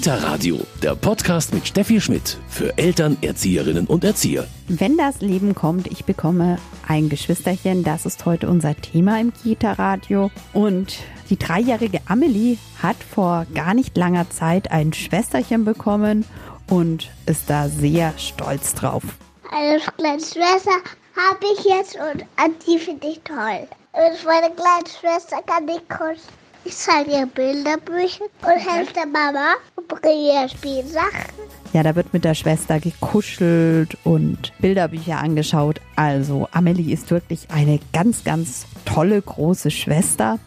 Kita Radio, der Podcast mit Steffi Schmidt für Eltern, Erzieherinnen und Erzieher. Wenn das Leben kommt, ich bekomme ein Geschwisterchen, das ist heute unser Thema im Kita Radio. Und die dreijährige Amelie hat vor gar nicht langer Zeit ein Schwesterchen bekommen und ist da sehr stolz drauf. Eine kleine Schwester habe ich jetzt und die finde ich toll. Und meine kleine Schwester kann ich kuscheln. Ich zeige ihr Bilderbücher und helfe der Mama und bringe ihr Spielsachen. Ja, da wird mit der Schwester gekuschelt und Bilderbücher angeschaut. Also Amelie ist wirklich eine ganz, ganz tolle große Schwester.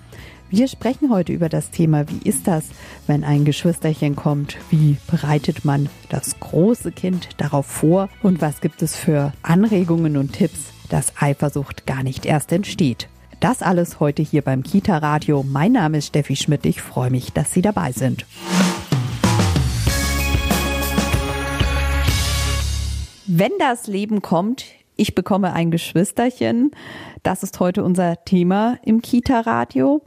Wir sprechen heute über das Thema, wie ist das, wenn ein Geschwisterchen kommt? Wie bereitet man das große Kind darauf vor? Und was gibt es für Anregungen und Tipps, dass Eifersucht gar nicht erst entsteht? Das alles heute hier beim Kita Radio. Mein Name ist Steffi Schmidt. Ich freue mich, dass Sie dabei sind. Wenn das Leben kommt, ich bekomme ein Geschwisterchen. Das ist heute unser Thema im Kita Radio.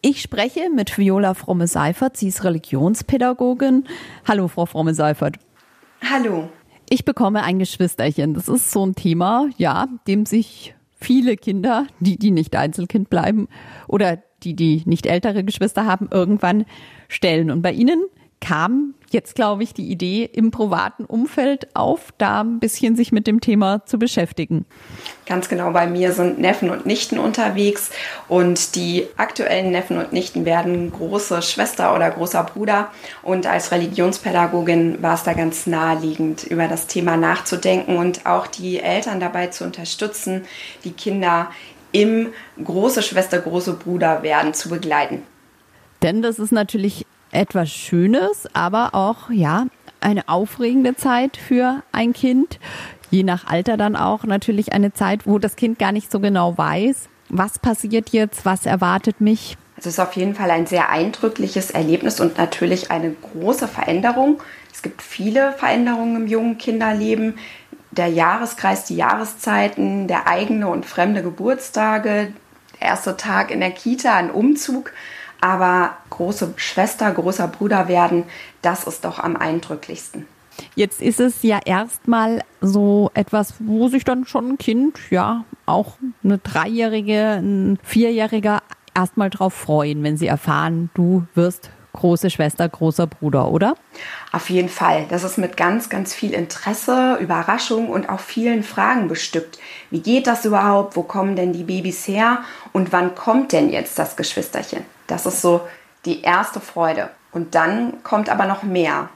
Ich spreche mit Viola Fromme-Seifert. Sie ist Religionspädagogin. Hallo, Frau Fromme-Seifert. Hallo. Ich bekomme ein Geschwisterchen. Das ist so ein Thema, ja, dem sich viele Kinder, die, die nicht Einzelkind bleiben oder die, die nicht ältere Geschwister haben, irgendwann stellen. Und bei Ihnen kam jetzt, glaube ich, die Idee im privaten Umfeld auf, da ein bisschen sich mit dem Thema zu beschäftigen. Ganz genau, bei mir sind Neffen und Nichten unterwegs und die aktuellen Neffen und Nichten werden große Schwester oder großer Bruder. Und als Religionspädagogin war es da ganz naheliegend, über das Thema nachzudenken und auch die Eltern dabei zu unterstützen, die Kinder im große Schwester, große Bruder werden zu begleiten. Denn das ist natürlich etwas Schönes, aber auch, ja, eine aufregende Zeit für ein Kind. Je nach Alter dann auch natürlich eine Zeit, wo das Kind gar nicht so genau weiß, was passiert jetzt, was erwartet mich. Es ist auf jeden Fall ein sehr eindrückliches Erlebnis und natürlich eine große Veränderung. Es gibt viele Veränderungen im jungen Kinderleben. Der Jahreskreis, die Jahreszeiten, der eigene und fremde Geburtstage, der erste Tag in der Kita, ein Umzug. Aber große Schwester, großer Bruder werden, das ist doch am eindrücklichsten. Jetzt ist es ja erstmal so etwas, wo sich dann schon ein Kind, ja, auch eine Dreijährige, ein Vierjähriger erstmal drauf freuen, wenn sie erfahren, du wirst große Schwester, großer Bruder, oder? Auf jeden Fall. Das ist mit ganz, ganz viel Interesse, Überraschung und auch vielen Fragen bestückt. Wie geht das überhaupt? Wo kommen denn die Babys her? Und wann kommt denn jetzt das Geschwisterchen? Das ist so die erste Freude. Und dann kommt aber noch mehr.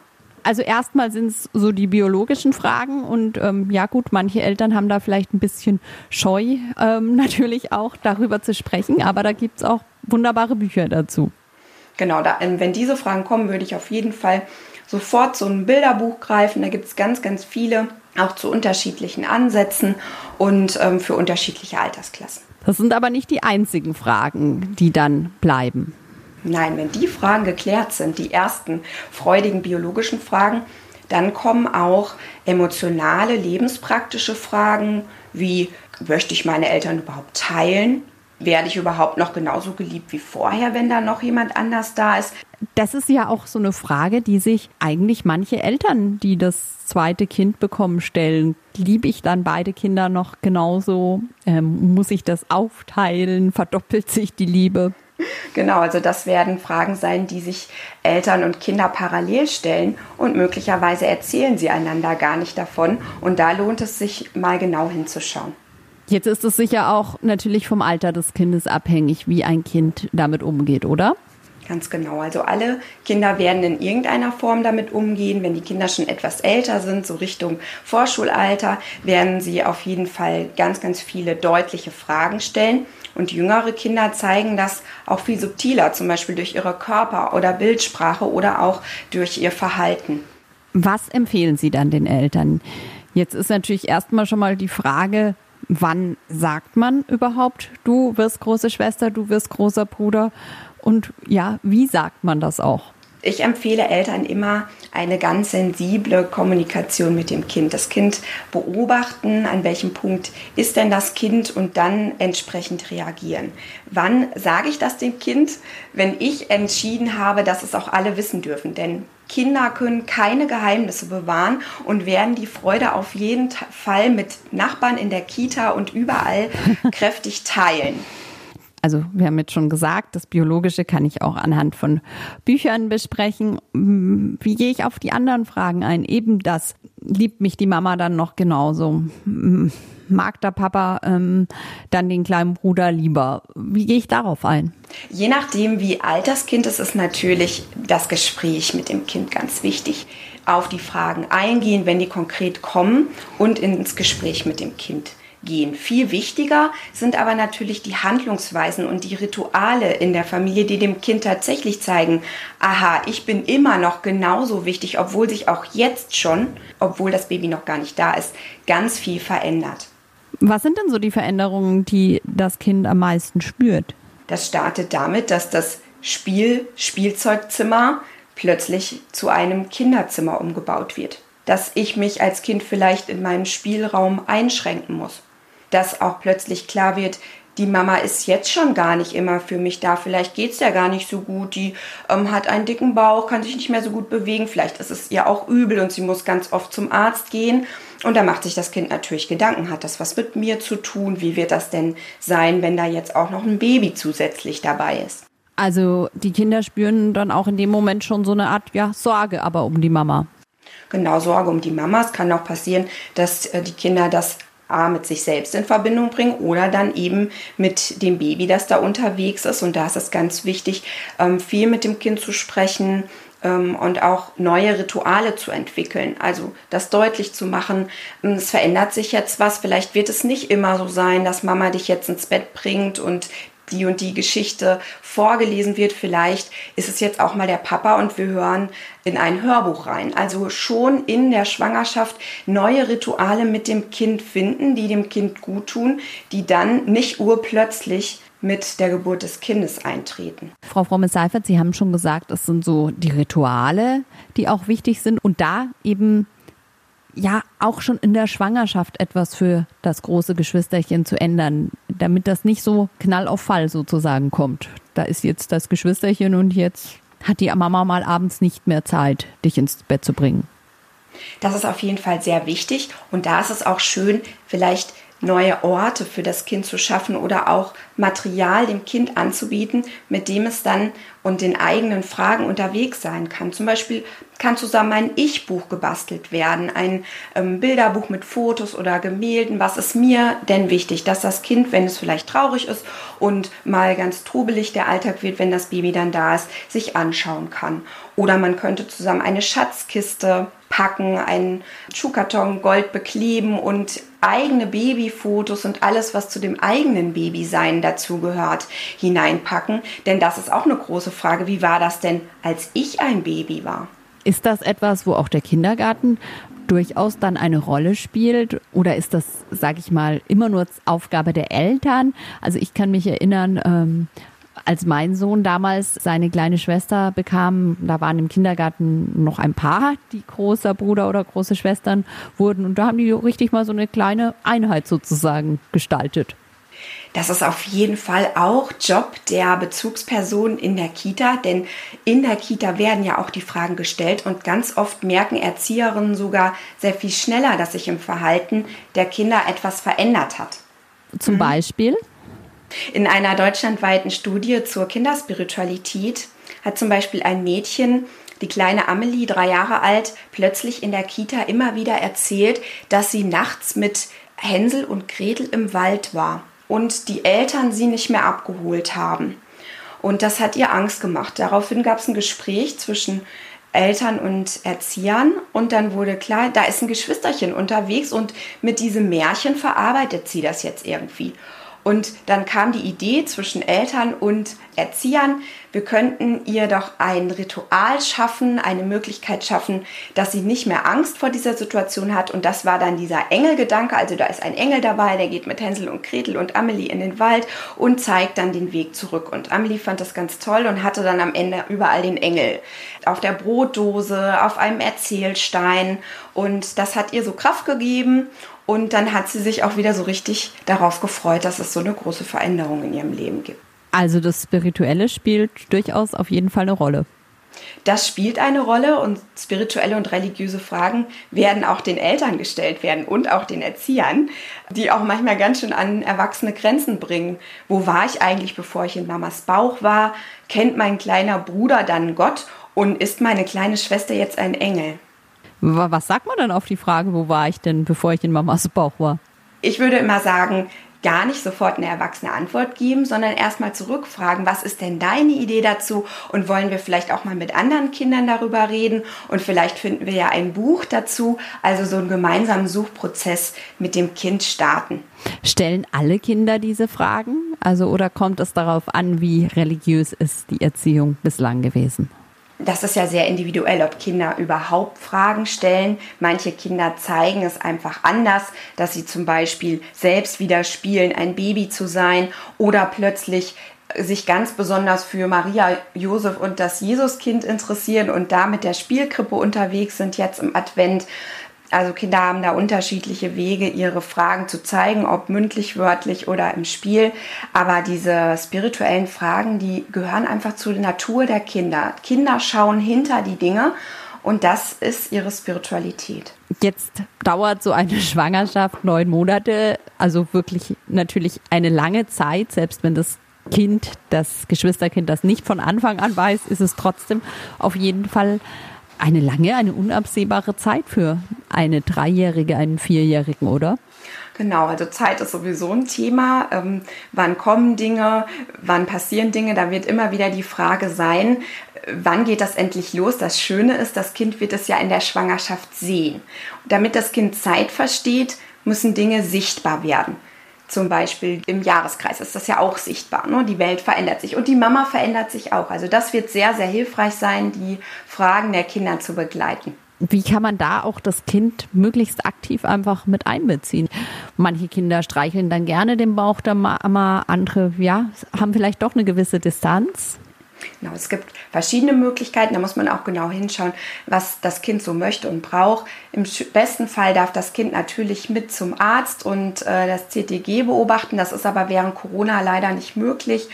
Also erstmal sind es so die biologischen Fragen und ähm, ja gut, manche Eltern haben da vielleicht ein bisschen Scheu ähm, natürlich auch darüber zu sprechen, aber da gibt es auch wunderbare Bücher dazu. Genau, da, ähm, wenn diese Fragen kommen, würde ich auf jeden Fall sofort so ein Bilderbuch greifen. Da gibt es ganz, ganz viele, auch zu unterschiedlichen Ansätzen und ähm, für unterschiedliche Altersklassen. Das sind aber nicht die einzigen Fragen, die dann bleiben. Nein, wenn die Fragen geklärt sind, die ersten freudigen biologischen Fragen, dann kommen auch emotionale, lebenspraktische Fragen wie, möchte ich meine Eltern überhaupt teilen? Werde ich überhaupt noch genauso geliebt wie vorher, wenn da noch jemand anders da ist? Das ist ja auch so eine Frage, die sich eigentlich manche Eltern, die das zweite Kind bekommen, stellen. Liebe ich dann beide Kinder noch genauso? Ähm, muss ich das aufteilen? Verdoppelt sich die Liebe? Genau, also das werden Fragen sein, die sich Eltern und Kinder parallel stellen und möglicherweise erzählen sie einander gar nicht davon. Und da lohnt es sich mal genau hinzuschauen. Jetzt ist es sicher auch natürlich vom Alter des Kindes abhängig, wie ein Kind damit umgeht, oder? Ganz genau. Also alle Kinder werden in irgendeiner Form damit umgehen. Wenn die Kinder schon etwas älter sind, so Richtung Vorschulalter, werden sie auf jeden Fall ganz, ganz viele deutliche Fragen stellen. Und jüngere Kinder zeigen das auch viel subtiler, zum Beispiel durch ihre Körper- oder Bildsprache oder auch durch ihr Verhalten. Was empfehlen Sie dann den Eltern? Jetzt ist natürlich erstmal schon mal die Frage, wann sagt man überhaupt, du wirst große Schwester, du wirst großer Bruder? Und ja, wie sagt man das auch? Ich empfehle Eltern immer eine ganz sensible Kommunikation mit dem Kind. Das Kind beobachten, an welchem Punkt ist denn das Kind und dann entsprechend reagieren. Wann sage ich das dem Kind? Wenn ich entschieden habe, dass es auch alle wissen dürfen. Denn Kinder können keine Geheimnisse bewahren und werden die Freude auf jeden Fall mit Nachbarn in der Kita und überall kräftig teilen also wir haben jetzt schon gesagt, das Biologische kann ich auch anhand von Büchern besprechen. Hm, wie gehe ich auf die anderen Fragen ein? Eben das, liebt mich die Mama dann noch genauso? Hm, mag der Papa ähm, dann den kleinen Bruder lieber? Wie gehe ich darauf ein? Je nachdem, wie alt das Kind ist, ist natürlich das Gespräch mit dem Kind ganz wichtig. Auf die Fragen eingehen, wenn die konkret kommen und ins Gespräch mit dem Kind gehen. Viel wichtiger sind aber natürlich die Handlungsweisen und die Rituale in der Familie, die dem Kind tatsächlich zeigen, aha, ich bin immer noch genauso wichtig, obwohl sich auch jetzt schon, obwohl das Baby noch gar nicht da ist, ganz viel verändert. Was sind denn so die Veränderungen, die das Kind am meisten spürt? Das startet damit, dass das Spiel, Spielzeugzimmer plötzlich zu einem Kinderzimmer umgebaut wird. Dass ich mich als Kind vielleicht in meinen Spielraum einschränken muss dass auch plötzlich klar wird, die Mama ist jetzt schon gar nicht immer für mich da. Vielleicht geht es ja gar nicht so gut. Die ähm, hat einen dicken Bauch, kann sich nicht mehr so gut bewegen. Vielleicht ist es ihr auch übel und sie muss ganz oft zum Arzt gehen. Und da macht sich das Kind natürlich Gedanken. Hat das was mit mir zu tun? Wie wird das denn sein, wenn da jetzt auch noch ein Baby zusätzlich dabei ist? Also die Kinder spüren dann auch in dem Moment schon so eine Art ja, Sorge aber um die Mama. Genau, Sorge um die Mama. Es kann auch passieren, dass äh, die Kinder das A mit sich selbst in Verbindung bringen oder dann eben mit dem Baby, das da unterwegs ist. Und da ist es ganz wichtig, ähm, viel mit dem Kind zu sprechen ähm, und auch neue Rituale zu entwickeln. Also das deutlich zu machen, ähm, es verändert sich jetzt was. Vielleicht wird es nicht immer so sein, dass Mama dich jetzt ins Bett bringt und die und die Geschichte vorgelesen wird. Vielleicht ist es jetzt auch mal der Papa und wir hören in ein Hörbuch rein. Also schon in der Schwangerschaft neue Rituale mit dem Kind finden, die dem Kind gut tun, die dann nicht urplötzlich mit der Geburt des Kindes eintreten. Frau Fromme-Seifert, Sie haben schon gesagt, es sind so die Rituale, die auch wichtig sind und da eben ja auch schon in der Schwangerschaft etwas für das große Geschwisterchen zu ändern, damit das nicht so knall auf Fall sozusagen kommt. Da ist jetzt das Geschwisterchen und jetzt hat die Mama mal abends nicht mehr Zeit, dich ins Bett zu bringen. Das ist auf jeden Fall sehr wichtig und da ist es auch schön, vielleicht neue Orte für das Kind zu schaffen oder auch Material dem Kind anzubieten, mit dem es dann und den eigenen Fragen unterwegs sein kann. Zum Beispiel kann zusammen ein Ich-Buch gebastelt werden, ein ähm, Bilderbuch mit Fotos oder Gemälden. Was ist mir denn wichtig, dass das Kind, wenn es vielleicht traurig ist und mal ganz trubelig der Alltag wird, wenn das Baby dann da ist, sich anschauen kann. Oder man könnte zusammen eine Schatzkiste packen, einen Schuhkarton Gold bekleben und eigene Babyfotos und alles, was zu dem eigenen Babysein dazugehört, hineinpacken. Denn das ist auch eine große Frage. Wie war das denn, als ich ein Baby war? Ist das etwas, wo auch der Kindergarten durchaus dann eine Rolle spielt? Oder ist das, sage ich mal, immer nur Aufgabe der Eltern? Also ich kann mich erinnern, ähm, als mein Sohn damals seine kleine Schwester bekam, da waren im Kindergarten noch ein paar, die großer Bruder oder große Schwestern wurden. Und da haben die richtig mal so eine kleine Einheit sozusagen gestaltet. Das ist auf jeden Fall auch Job der Bezugsperson in der Kita, denn in der Kita werden ja auch die Fragen gestellt und ganz oft merken Erzieherinnen sogar sehr viel schneller, dass sich im Verhalten der Kinder etwas verändert hat. Zum mhm. Beispiel? In einer deutschlandweiten Studie zur Kinderspiritualität hat zum Beispiel ein Mädchen, die kleine Amelie, drei Jahre alt, plötzlich in der Kita immer wieder erzählt, dass sie nachts mit Hänsel und Gretel im Wald war und die Eltern sie nicht mehr abgeholt haben. Und das hat ihr Angst gemacht. Daraufhin gab es ein Gespräch zwischen Eltern und Erziehern und dann wurde klar, da ist ein Geschwisterchen unterwegs und mit diesem Märchen verarbeitet sie das jetzt irgendwie. Und dann kam die Idee zwischen Eltern und Erziehern, wir könnten ihr doch ein Ritual schaffen, eine Möglichkeit schaffen, dass sie nicht mehr Angst vor dieser Situation hat. Und das war dann dieser Engelgedanke. Also da ist ein Engel dabei, der geht mit Hänsel und Gretel und Amelie in den Wald und zeigt dann den Weg zurück. Und Amelie fand das ganz toll und hatte dann am Ende überall den Engel. Auf der Brotdose, auf einem Erzählstein. Und das hat ihr so Kraft gegeben. Und dann hat sie sich auch wieder so richtig darauf gefreut, dass es so eine große Veränderung in ihrem Leben gibt. Also das Spirituelle spielt durchaus auf jeden Fall eine Rolle. Das spielt eine Rolle und spirituelle und religiöse Fragen werden auch den Eltern gestellt werden und auch den Erziehern, die auch manchmal ganz schön an erwachsene Grenzen bringen. Wo war ich eigentlich, bevor ich in Mamas Bauch war? Kennt mein kleiner Bruder dann Gott und ist meine kleine Schwester jetzt ein Engel? Was sagt man dann auf die Frage, wo war ich denn, bevor ich in Mamas Bauch war? Ich würde immer sagen, gar nicht sofort eine erwachsene Antwort geben, sondern erstmal zurückfragen, was ist denn deine Idee dazu und wollen wir vielleicht auch mal mit anderen Kindern darüber reden und vielleicht finden wir ja ein Buch dazu, also so einen gemeinsamen Suchprozess mit dem Kind starten. Stellen alle Kinder diese Fragen? Also oder kommt es darauf an, wie religiös ist die Erziehung bislang gewesen? Das ist ja sehr individuell, ob Kinder überhaupt Fragen stellen. Manche Kinder zeigen es einfach anders, dass sie zum Beispiel selbst wieder spielen, ein Baby zu sein oder plötzlich sich ganz besonders für Maria, Josef und das Jesuskind interessieren und da mit der Spielkrippe unterwegs sind jetzt im Advent. Also Kinder haben da unterschiedliche Wege, ihre Fragen zu zeigen, ob mündlich, wörtlich oder im Spiel. Aber diese spirituellen Fragen, die gehören einfach zur Natur der Kinder. Kinder schauen hinter die Dinge und das ist ihre Spiritualität. Jetzt dauert so eine Schwangerschaft neun Monate, also wirklich natürlich eine lange Zeit, selbst wenn das Kind, das Geschwisterkind das nicht von Anfang an weiß, ist es trotzdem auf jeden Fall eine lange, eine unabsehbare Zeit für eine Dreijährige, einen Vierjährigen, oder? Genau, also Zeit ist sowieso ein Thema. Ähm, wann kommen Dinge, wann passieren Dinge? Da wird immer wieder die Frage sein, wann geht das endlich los? Das Schöne ist, das Kind wird es ja in der Schwangerschaft sehen. Damit das Kind Zeit versteht, müssen Dinge sichtbar werden zum Beispiel im Jahreskreis ist das ja auch sichtbar. Ne? Die Welt verändert sich und die Mama verändert sich auch. Also das wird sehr, sehr hilfreich sein, die Fragen der Kinder zu begleiten. Wie kann man da auch das Kind möglichst aktiv einfach mit einbeziehen? Manche Kinder streicheln dann gerne den Bauch der Mama, andere ja, haben vielleicht doch eine gewisse Distanz. Genau, es gibt verschiedene Möglichkeiten, da muss man auch genau hinschauen, was das Kind so möchte und braucht. Im besten Fall darf das Kind natürlich mit zum Arzt und äh, das CTG beobachten. Das ist aber während Corona leider nicht möglich.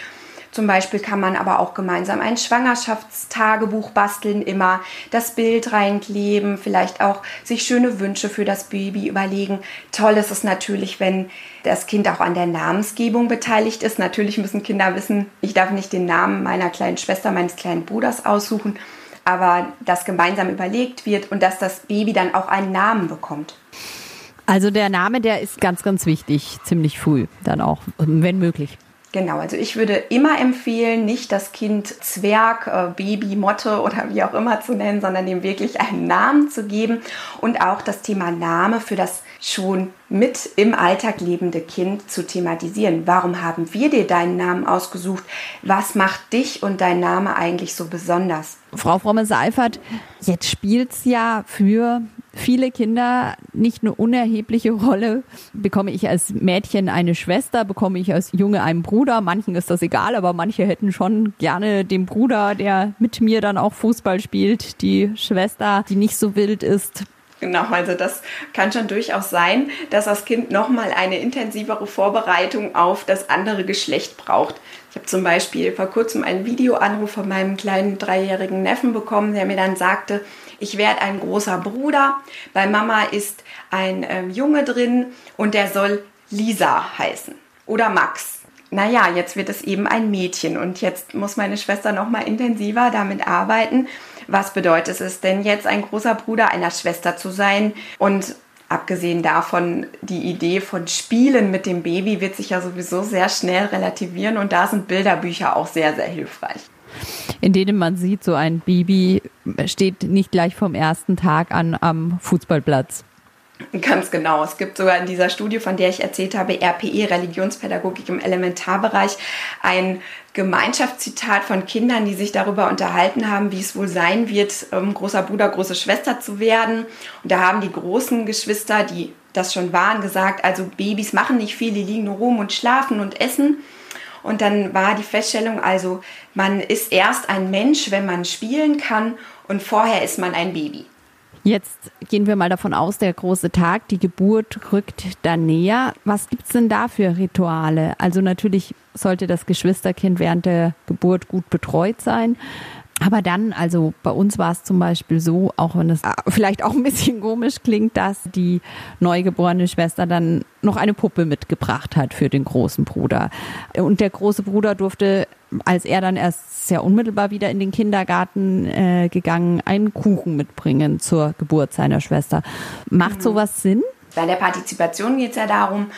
Zum Beispiel kann man aber auch gemeinsam ein Schwangerschaftstagebuch basteln, immer das Bild reinkleben, vielleicht auch sich schöne Wünsche für das Baby überlegen. Toll ist es natürlich, wenn das Kind auch an der Namensgebung beteiligt ist. Natürlich müssen Kinder wissen, ich darf nicht den Namen meiner kleinen Schwester, meines kleinen Bruders aussuchen, aber dass gemeinsam überlegt wird und dass das Baby dann auch einen Namen bekommt. Also der Name, der ist ganz, ganz wichtig, ziemlich früh dann auch, wenn möglich. Genau, also ich würde immer empfehlen, nicht das Kind Zwerg, äh, Baby, Motte oder wie auch immer zu nennen, sondern dem wirklich einen Namen zu geben und auch das Thema Name für das schon mit im Alltag lebende Kind zu thematisieren. Warum haben wir dir deinen Namen ausgesucht? Was macht dich und dein Name eigentlich so besonders? Frau Fromme-Seifert, jetzt spielt es ja für viele Kinder nicht eine unerhebliche Rolle. Bekomme ich als Mädchen eine Schwester, bekomme ich als Junge einen Bruder. Manchen ist das egal, aber manche hätten schon gerne den Bruder, der mit mir dann auch Fußball spielt, die Schwester, die nicht so wild ist. Genau, also das kann schon durchaus sein, dass das Kind nochmal eine intensivere Vorbereitung auf das andere Geschlecht braucht. Ich habe zum Beispiel vor kurzem einen Videoanruf von meinem kleinen dreijährigen Neffen bekommen, der mir dann sagte, ich werde ein großer Bruder. Bei Mama ist ein ähm, Junge drin und der soll Lisa heißen oder Max. Naja, jetzt wird es eben ein Mädchen und jetzt muss meine Schwester noch mal intensiver damit arbeiten. Was bedeutet es denn jetzt, ein großer Bruder einer Schwester zu sein? Und abgesehen davon, die Idee von Spielen mit dem Baby wird sich ja sowieso sehr schnell relativieren und da sind Bilderbücher auch sehr, sehr hilfreich in denen man sieht, so ein Baby steht nicht gleich vom ersten Tag an am Fußballplatz. Ganz genau. Es gibt sogar in dieser Studie, von der ich erzählt habe, RPE, Religionspädagogik im Elementarbereich, ein Gemeinschaftszitat von Kindern, die sich darüber unterhalten haben, wie es wohl sein wird, ähm, großer Bruder, große Schwester zu werden. Und da haben die großen Geschwister, die das schon waren, gesagt, also Babys machen nicht viel, die liegen nur rum und schlafen und essen. Und dann war die Feststellung, also man ist erst ein Mensch, wenn man spielen kann und vorher ist man ein Baby. Jetzt gehen wir mal davon aus, der große Tag, die Geburt rückt da näher. Was gibt es denn da für Rituale? Also natürlich sollte das Geschwisterkind während der Geburt gut betreut sein. Aber dann, also bei uns war es zum Beispiel so, auch wenn es äh, vielleicht auch ein bisschen komisch klingt, dass die neugeborene Schwester dann noch eine Puppe mitgebracht hat für den großen Bruder. Und der große Bruder durfte, als er dann erst sehr unmittelbar wieder in den Kindergarten äh, gegangen, einen Kuchen mitbringen zur Geburt seiner Schwester. Macht mhm. sowas Sinn? Bei der Partizipation geht es ja darum,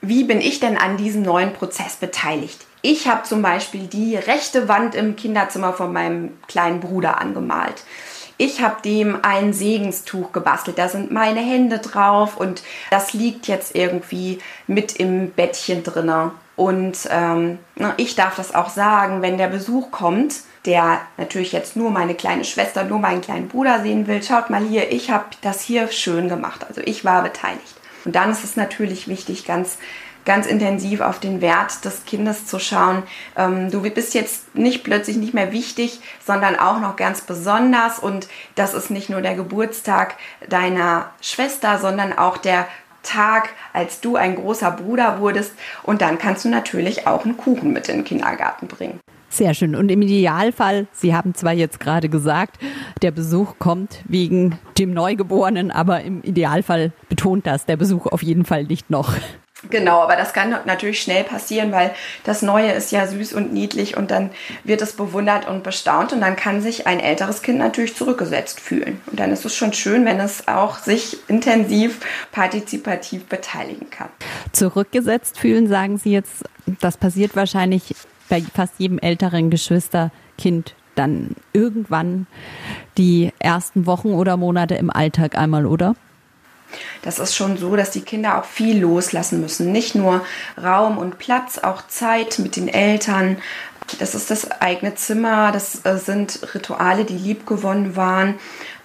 wie bin ich denn an diesem neuen Prozess beteiligt? Ich habe zum Beispiel die rechte Wand im Kinderzimmer von meinem kleinen Bruder angemalt. Ich habe dem ein Segenstuch gebastelt. Da sind meine Hände drauf und das liegt jetzt irgendwie mit im Bettchen drinne. Und ähm, ich darf das auch sagen, wenn der Besuch kommt, der natürlich jetzt nur meine kleine Schwester, nur meinen kleinen Bruder sehen will. Schaut mal hier, ich habe das hier schön gemacht. Also ich war beteiligt. Und dann ist es natürlich wichtig, ganz ganz intensiv auf den Wert des Kindes zu schauen. Ähm, du bist jetzt nicht plötzlich nicht mehr wichtig, sondern auch noch ganz besonders. Und das ist nicht nur der Geburtstag deiner Schwester, sondern auch der Tag, als du ein großer Bruder wurdest. Und dann kannst du natürlich auch einen Kuchen mit in den Kindergarten bringen. Sehr schön. Und im Idealfall, Sie haben zwar jetzt gerade gesagt, der Besuch kommt wegen dem Neugeborenen, aber im Idealfall betont das der Besuch auf jeden Fall nicht noch. Genau, aber das kann natürlich schnell passieren, weil das Neue ist ja süß und niedlich und dann wird es bewundert und bestaunt und dann kann sich ein älteres Kind natürlich zurückgesetzt fühlen. Und dann ist es schon schön, wenn es auch sich intensiv partizipativ beteiligen kann. Zurückgesetzt fühlen, sagen Sie jetzt, das passiert wahrscheinlich bei fast jedem älteren Geschwisterkind dann irgendwann die ersten Wochen oder Monate im Alltag einmal, oder? Das ist schon so, dass die Kinder auch viel loslassen müssen. Nicht nur Raum und Platz, auch Zeit mit den Eltern. Das ist das eigene Zimmer, das äh, sind Rituale, die liebgewonnen waren.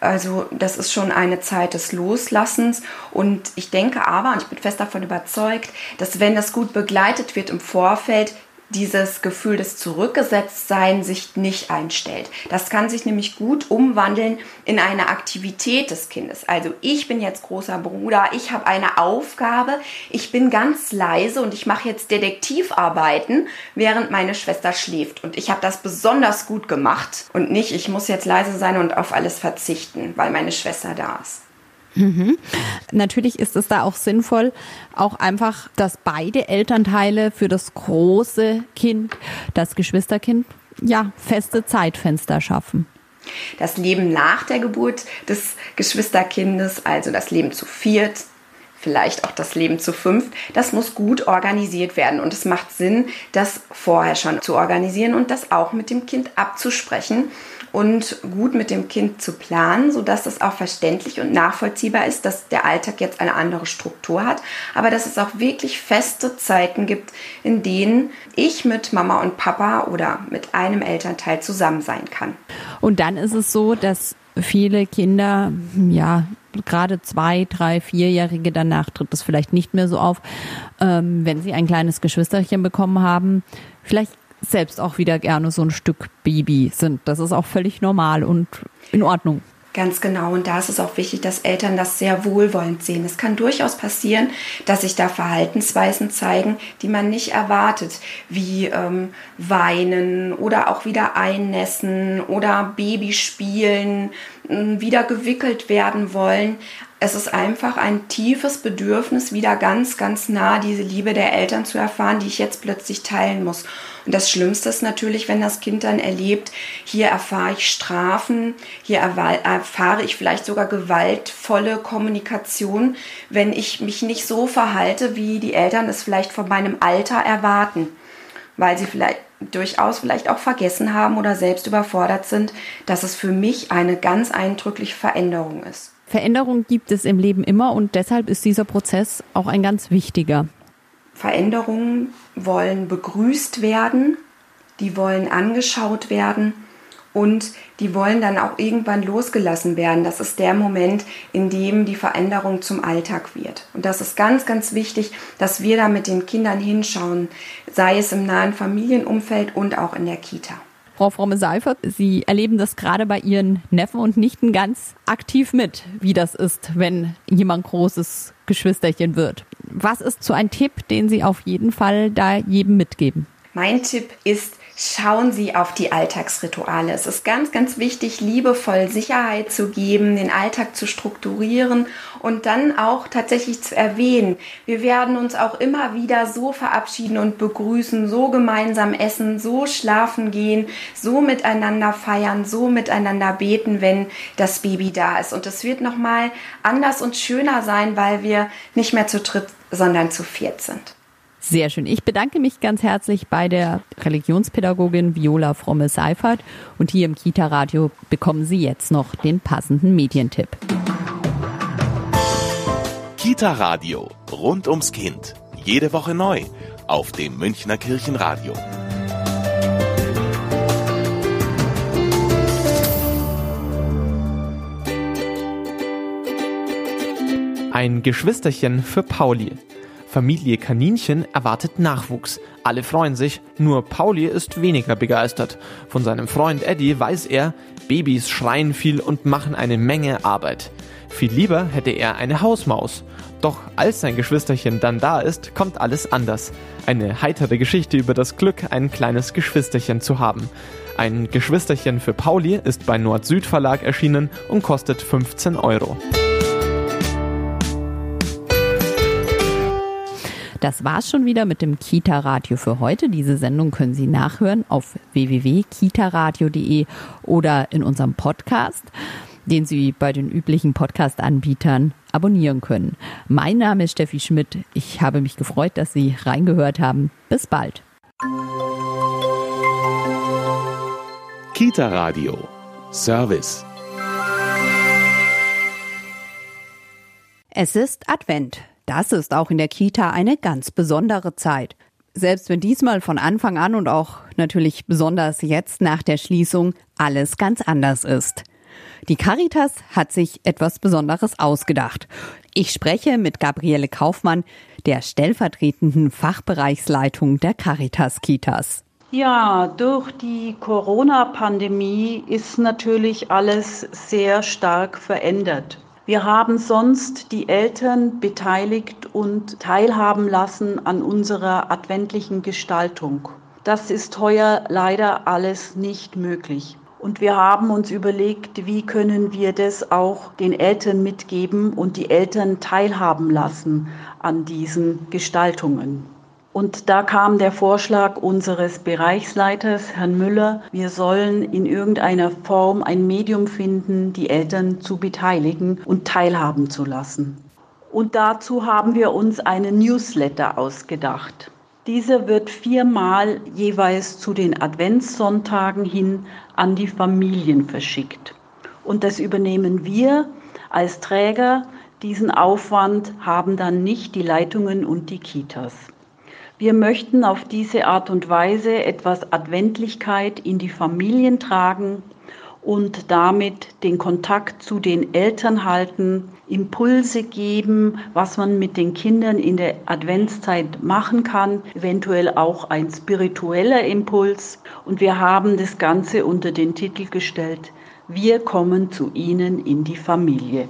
Also das ist schon eine Zeit des Loslassens. Und ich denke aber, und ich bin fest davon überzeugt, dass wenn das gut begleitet wird im Vorfeld, dieses Gefühl des Zurückgesetztsein sich nicht einstellt. Das kann sich nämlich gut umwandeln in eine Aktivität des Kindes. Also ich bin jetzt großer Bruder, ich habe eine Aufgabe, ich bin ganz leise und ich mache jetzt Detektivarbeiten, während meine Schwester schläft. Und ich habe das besonders gut gemacht und nicht, ich muss jetzt leise sein und auf alles verzichten, weil meine Schwester da ist. Mhm. Natürlich ist es da auch sinnvoll, auch einfach, dass beide Elternteile für das große Kind, das Geschwisterkind, ja, feste Zeitfenster schaffen. Das Leben nach der Geburt des Geschwisterkindes, also das Leben zu viert, vielleicht auch das Leben zu fünft, das muss gut organisiert werden. Und es macht Sinn, das vorher schon zu organisieren und das auch mit dem Kind abzusprechen und gut mit dem Kind zu planen, sodass es auch verständlich und nachvollziehbar ist, dass der Alltag jetzt eine andere Struktur hat, aber dass es auch wirklich feste Zeiten gibt, in denen ich mit Mama und Papa oder mit einem Elternteil zusammen sein kann. Und dann ist es so, dass viele Kinder, ja, gerade zwei, drei, vierjährige, danach tritt es vielleicht nicht mehr so auf, ähm, wenn sie ein kleines Geschwisterchen bekommen haben, vielleicht selbst auch wieder gerne so ein Stück Baby sind. Das ist auch völlig normal und in Ordnung. Ganz genau. Und da ist es auch wichtig, dass Eltern das sehr wohlwollend sehen. Es kann durchaus passieren, dass sich da Verhaltensweisen zeigen, die man nicht erwartet, wie ähm, weinen oder auch wieder einnässen oder Babyspielen, äh, wieder gewickelt werden wollen es ist einfach ein tiefes Bedürfnis, wieder ganz, ganz nah diese Liebe der Eltern zu erfahren, die ich jetzt plötzlich teilen muss. Und das Schlimmste ist natürlich, wenn das Kind dann erlebt, hier erfahre ich Strafen, hier erfahre ich vielleicht sogar gewaltvolle Kommunikation, wenn ich mich nicht so verhalte, wie die Eltern es vielleicht von meinem Alter erwarten, weil sie vielleicht durchaus vielleicht auch vergessen haben oder selbst überfordert sind, dass es für mich eine ganz eindrückliche Veränderung ist. Veränderung gibt es im Leben immer und deshalb ist dieser Prozess auch ein ganz wichtiger. Veränderungen wollen begrüßt werden, die wollen angeschaut werden und die wollen dann auch irgendwann losgelassen werden. Das ist der Moment, in dem die Veränderung zum Alltag wird. Und das ist ganz, ganz wichtig, dass wir da mit den Kindern hinschauen, sei es im nahen Familienumfeld und auch in der Kita. Frau Fromme-Seifert, Sie erleben das gerade bei Ihren Neffen und Nichten ganz aktiv mit, wie das ist, wenn jemand großes Geschwisterchen wird. Was ist so ein Tipp, den Sie auf jeden Fall da jedem mitgeben? Mein Tipp ist, schauen Sie auf die Alltagsrituale. Es ist ganz, ganz wichtig, liebevoll Sicherheit zu geben, den Alltag zu strukturieren und dann auch tatsächlich zu erwähnen. Wir werden uns auch immer wieder so verabschieden und begrüßen, so gemeinsam essen, so schlafen gehen, so miteinander feiern, so miteinander beten, wenn das Baby da ist. Und es wird nochmal anders und schöner sein, weil wir nicht mehr zu dritt, sondern zu viert sind. Sehr schön. Ich bedanke mich ganz herzlich bei der Religionspädagogin Viola Fromme-Seifert und hier im Kita-Radio bekommen Sie jetzt noch den passenden Medientipp. Kita-Radio. Rund ums Kind. Jede Woche neu. Auf dem Münchner Kirchenradio. Ein Geschwisterchen für Pauli. Familie Kaninchen erwartet Nachwuchs. Alle freuen sich, nur Pauli ist weniger begeistert. Von seinem Freund Eddie weiß er, Babys schreien viel und machen eine Menge Arbeit. Viel lieber hätte er eine Hausmaus. Doch als sein Geschwisterchen dann da ist, kommt alles anders. Eine heitere Geschichte über das Glück, ein kleines Geschwisterchen zu haben. Ein Geschwisterchen für Pauli ist bei Nord-Süd Verlag erschienen und kostet 15 Euro. Das war's schon wieder mit dem Kita-Radio für heute. Diese Sendung können Sie nachhören auf www.kitaradio.de oder in unserem Podcast, den Sie bei den üblichen Podcast-Anbietern abonnieren können. Mein Name ist Steffi Schmidt. Ich habe mich gefreut, dass Sie reingehört haben. Bis bald. Kita-Radio. Service. Es ist Advent. Das ist auch in der Kita eine ganz besondere Zeit. Selbst wenn diesmal von Anfang an und auch natürlich besonders jetzt nach der Schließung alles ganz anders ist. Die Caritas hat sich etwas Besonderes ausgedacht. Ich spreche mit Gabriele Kaufmann, der stellvertretenden Fachbereichsleitung der Caritas Kitas. Ja, durch die Corona-Pandemie ist natürlich alles sehr stark verändert. Wir haben sonst die Eltern beteiligt und teilhaben lassen an unserer adventlichen Gestaltung. Das ist heuer leider alles nicht möglich. Und wir haben uns überlegt, wie können wir das auch den Eltern mitgeben und die Eltern teilhaben lassen an diesen Gestaltungen. Und da kam der Vorschlag unseres Bereichsleiters, Herrn Müller, wir sollen in irgendeiner Form ein Medium finden, die Eltern zu beteiligen und teilhaben zu lassen. Und dazu haben wir uns einen Newsletter ausgedacht. Dieser wird viermal jeweils zu den Adventssonntagen hin an die Familien verschickt. Und das übernehmen wir als Träger. Diesen Aufwand haben dann nicht die Leitungen und die Kitas. Wir möchten auf diese Art und Weise etwas Adventlichkeit in die Familien tragen und damit den Kontakt zu den Eltern halten, Impulse geben, was man mit den Kindern in der Adventszeit machen kann, eventuell auch ein spiritueller Impuls. Und wir haben das Ganze unter den Titel gestellt, wir kommen zu Ihnen in die Familie.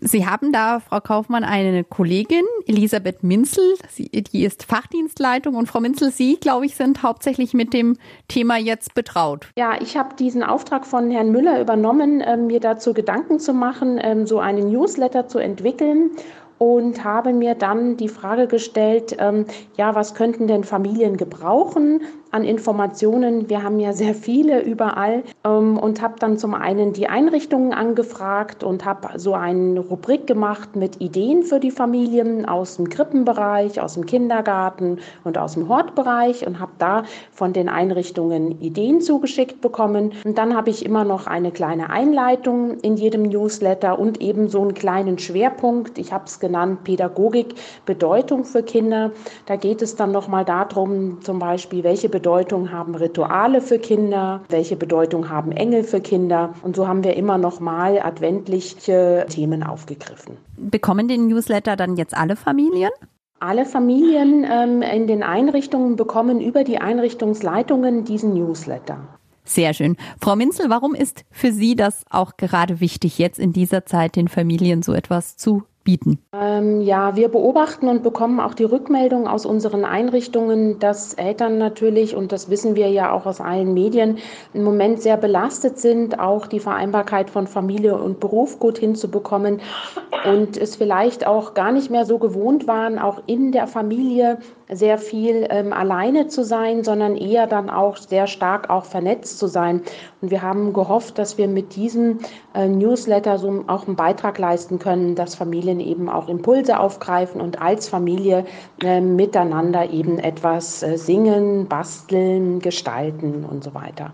Sie haben da, Frau Kaufmann, eine Kollegin, Elisabeth Minzel, sie, die ist Fachdienstleitung und Frau Minzel, Sie, glaube ich, sind hauptsächlich mit dem Thema jetzt betraut. Ja, ich habe diesen Auftrag von Herrn Müller übernommen, äh, mir dazu Gedanken zu machen, äh, so einen Newsletter zu entwickeln und habe mir dann die Frage gestellt, ähm, ja, was könnten denn Familien gebrauchen an Informationen. Wir haben ja sehr viele überall ähm, und habe dann zum einen die Einrichtungen angefragt und habe so eine Rubrik gemacht mit Ideen für die Familien aus dem Krippenbereich, aus dem Kindergarten und aus dem Hortbereich und habe da von den Einrichtungen Ideen zugeschickt bekommen. Und dann habe ich immer noch eine kleine Einleitung in jedem Newsletter und eben so einen kleinen Schwerpunkt. Ich habe es genannt Pädagogik, Bedeutung für Kinder. Da geht es dann nochmal darum, zum Beispiel, welche Bedeutung haben Rituale für Kinder, welche Bedeutung haben Engel für Kinder. Und so haben wir immer nochmal adventliche Themen aufgegriffen. Bekommen den Newsletter dann jetzt alle Familien? Alle Familien ähm, in den Einrichtungen bekommen über die Einrichtungsleitungen diesen Newsletter. Sehr schön. Frau Minzel, warum ist für Sie das auch gerade wichtig, jetzt in dieser Zeit den Familien so etwas zu bieten? Ähm, ja, wir beobachten und bekommen auch die Rückmeldung aus unseren Einrichtungen, dass Eltern natürlich, und das wissen wir ja auch aus allen Medien, im Moment sehr belastet sind, auch die Vereinbarkeit von Familie und Beruf gut hinzubekommen und es vielleicht auch gar nicht mehr so gewohnt waren, auch in der Familie sehr viel ähm, alleine zu sein, sondern eher dann auch sehr stark auch vernetzt zu sein. Und wir haben gehofft, dass wir mit diesem äh, Newsletter so auch einen Beitrag leisten können, dass Familien eben auch Impulse aufgreifen und als Familie äh, miteinander eben etwas äh, singen, basteln, gestalten und so weiter.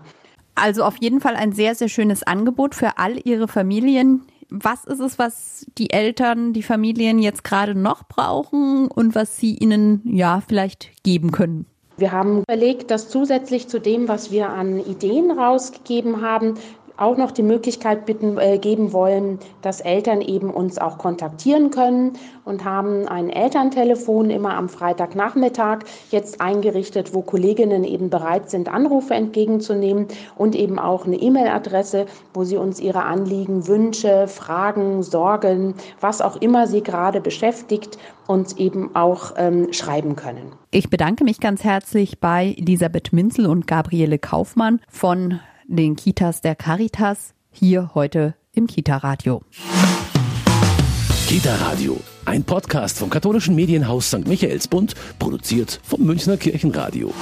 Also auf jeden Fall ein sehr, sehr schönes Angebot für all Ihre Familien, was ist es, was die Eltern, die Familien jetzt gerade noch brauchen und was sie ihnen ja vielleicht geben können? Wir haben überlegt, dass zusätzlich zu dem, was wir an Ideen rausgegeben haben, auch noch die Möglichkeit bitten, äh, geben wollen, dass Eltern eben uns auch kontaktieren können und haben ein Elterntelefon immer am Freitagnachmittag jetzt eingerichtet, wo Kolleginnen eben bereit sind, Anrufe entgegenzunehmen und eben auch eine E-Mail-Adresse, wo sie uns ihre Anliegen, Wünsche, Fragen, Sorgen, was auch immer sie gerade beschäftigt, uns eben auch ähm, schreiben können. Ich bedanke mich ganz herzlich bei Elisabeth Minzel und Gabriele Kaufmann von den Kitas der Caritas hier heute im Kita-Radio. Kita-Radio, ein Podcast vom katholischen Medienhaus St. Michaelsbund, produziert vom Münchner Kirchenradio.